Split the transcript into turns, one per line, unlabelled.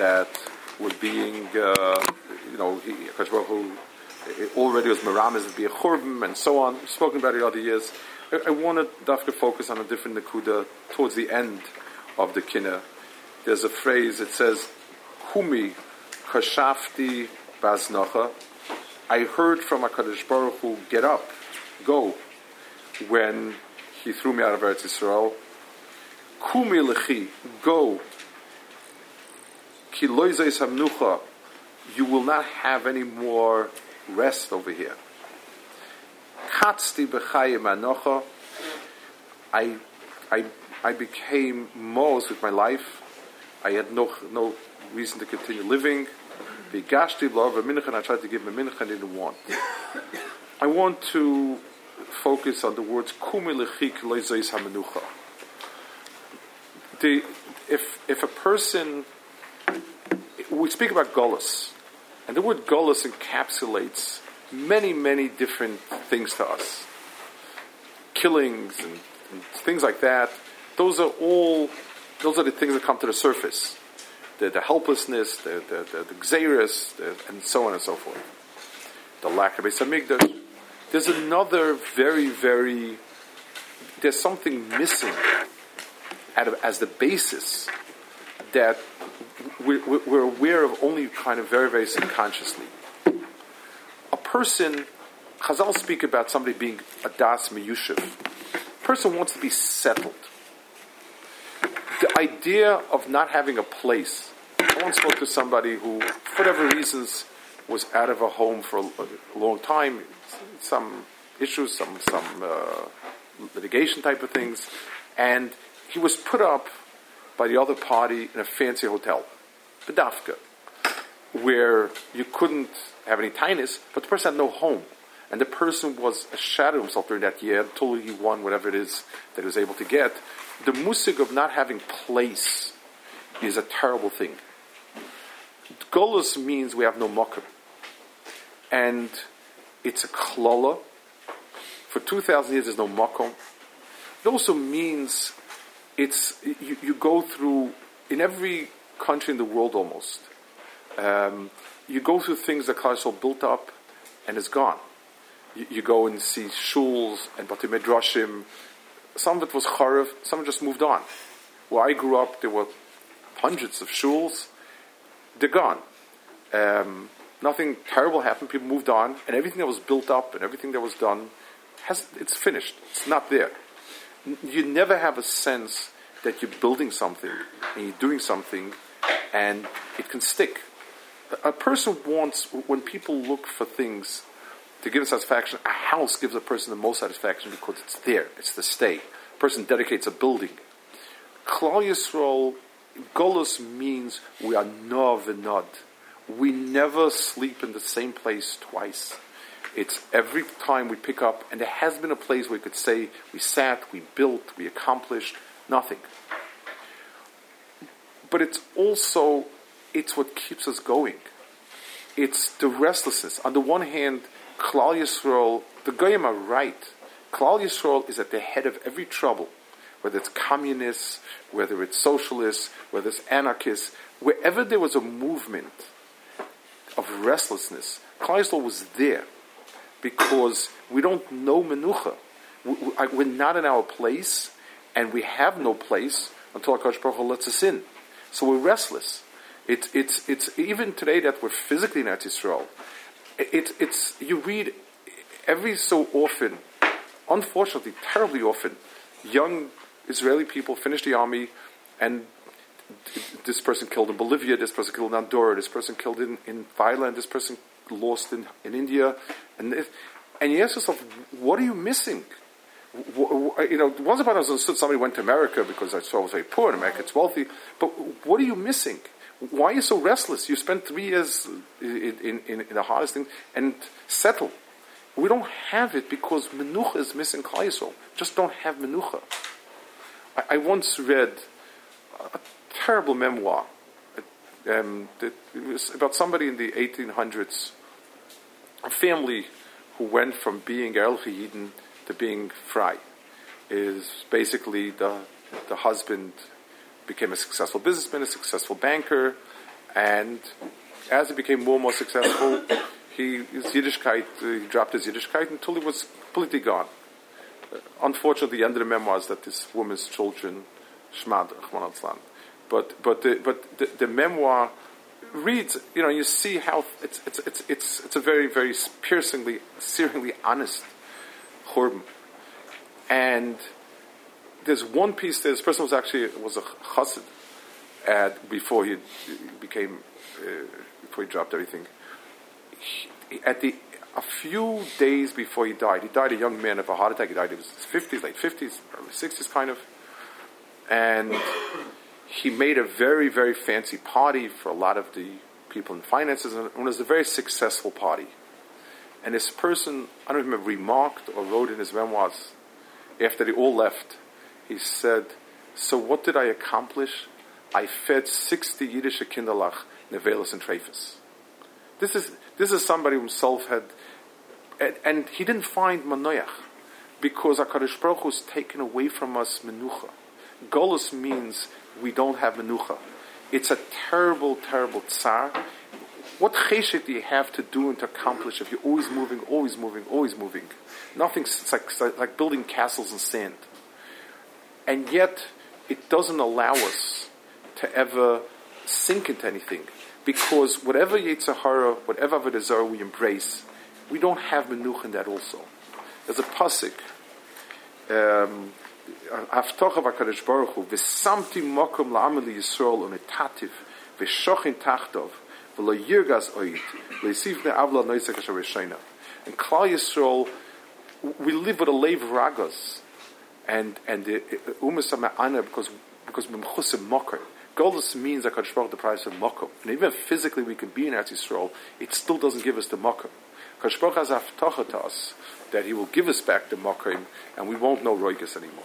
that were being, uh, you know, he, Hu, already was Maramis to be a Churban and so on. We've spoken about it other years. I, I wanted to focus on a different Nakuda towards the end of the Kinna. There's a phrase that says, Humi chashafti baznacha. I heard from HaKadosh Baruch Hu, get up, go, when he threw me out of Eretz Yisrael. Kumi lechi, go. You will not have any more rest over here. B'chayim anocha, I, I, I became most with my life. I had no, no reason to continue living. Vigashti b'lov mincha, I tried to give him a mincha, I didn't want. I want to focus on the words kumi lechik. The, if, if a person, we speak about gullus, and the word gullus encapsulates many, many different things to us. Killings and, and things like that. Those are all, those are the things that come to the surface. The, the helplessness, the, the, the, the xeris, the, and so on and so forth. The lack of Beis Hamikdash. There's another very, very, there's something missing as the basis that we're, we're aware of only kind of very, very subconsciously. A person, Chazal speak about somebody being a das miyushiv. A person wants to be settled. The idea of not having a place. I once spoke to somebody who, for whatever reasons, was out of a home for a long time some issues, some some uh, litigation type of things, and he was put up by the other party in a fancy hotel, Bedafka, where you couldn't have any tinnitus, but the person had no home. And the person was a shadow of himself during that year until he won whatever it is that he was able to get. The musig of not having place is a terrible thing. Golus means we have no mocker. And it's a klola. For 2,000 years, there's no makom. It also means it's, you, you, go through, in every country in the world almost, um, you go through things that Klal built up and is gone. You, you, go and see shuls and bati medrashim. Some of it was charev, some just moved on. Where I grew up, there were hundreds of shuls. They're gone. Um, nothing terrible happened. People moved on, and everything that was built up and everything that was done has it's finished. It's not there. You never have a sense that you're building something and you're doing something, and it can stick. A person wants when people look for things to give satisfaction. A house gives a person the most satisfaction because it's there. It's the stay. A person dedicates a building. Klal Yisrael, Golos means we are nov and nod we never sleep in the same place twice. It's every time we pick up, and there has been a place where we could say we sat, we built, we accomplished nothing. But it's also it's what keeps us going. It's the restlessness. On the one hand, Klal Yisrael, the Goyim are right. Klal Yisrael is at the head of every trouble, whether it's communists, whether it's socialists, whether it's anarchists. Wherever there was a movement of restlessness. Klal Yisrael was there because we don't know menucha. We're not in our place, and we have no place until Akash Baruch Hu lets us in. So we're restless. It's it's it's even today that we're physically in Eretz Yisrael. It's it's you read every so often, unfortunately, terribly often, young Israeli people finish the army and this person killed in Bolivia, this person killed in Andorra, this person killed in, in Thailand, this person lost in, in India. And, if, and you ask yourself, what are you missing? You know, once upon a time, somebody went to America because I saw I was very poor in America, it's wealthy. But what are you missing? Why are you so restless? You spent three years in, in, in, the hardest thing and settle. We don't have it because menucha is missing Klal Just don't have menucha. I, I once read a terrible memoir. Um, it was about somebody in the 1800s, a family who went from being Erl Yidden to being Frei. Is basically the, the husband became a successful businessman, a successful banker, And as he became more and more successful, he, his Yiddishkeit, uh, he dropped his Yiddishkeit until he was completely gone. Unfortunately, the end of the memoirs that this woman's children, Shmad, but but the, but the, the memoir reads, you know, you see how it's it's it's it's, it's a very very piercingly, searingly honest churban, and there's one piece. This person was actually was a chassid at, before he became uh, before he dropped everything. He, at the a few days before he died, he died a young man of a heart attack. He died in his fifties, late fifties, early sixties, kind of, and he made a very very fancy party for a lot of the people in finances, and it was a very successful party. And this person, I don't remember, remarked or wrote in his memoirs after they all left he said, So what did I accomplish? I fed 60 Yiddish kinderlach, nevelis and trefus. This is, this is somebody himself had, and, and he didn't find manoyach, because HaKadosh Baruch was taken away from us menucha. Golus means we don't have menucha. It's a terrible, terrible tsar. What cheshik do you have to do and to accomplish if you're always moving, always moving, always moving? Nothing, it's like, like building castles in sand and yet it doesn't allow us to ever sink into anything. Because whatever Yetzirah, whatever Avodah we embrace, we don't have menuch in that also. There's a pasuk, um, Haftoch of HaKadosh Baruch Hu, V'samti mokum Yisrael v'shochin And Klal Yisrael, we live with a lave ragos, and and the umasama ana because because mimchusim mocker. Goldus means that Kadosh the price of mokum, and even physically we can be in Eretz Yisrael, it still doesn't give us the mokum. Kadosh has aftacha to us that He will give us back the mokum, and we won't know roigus anymore.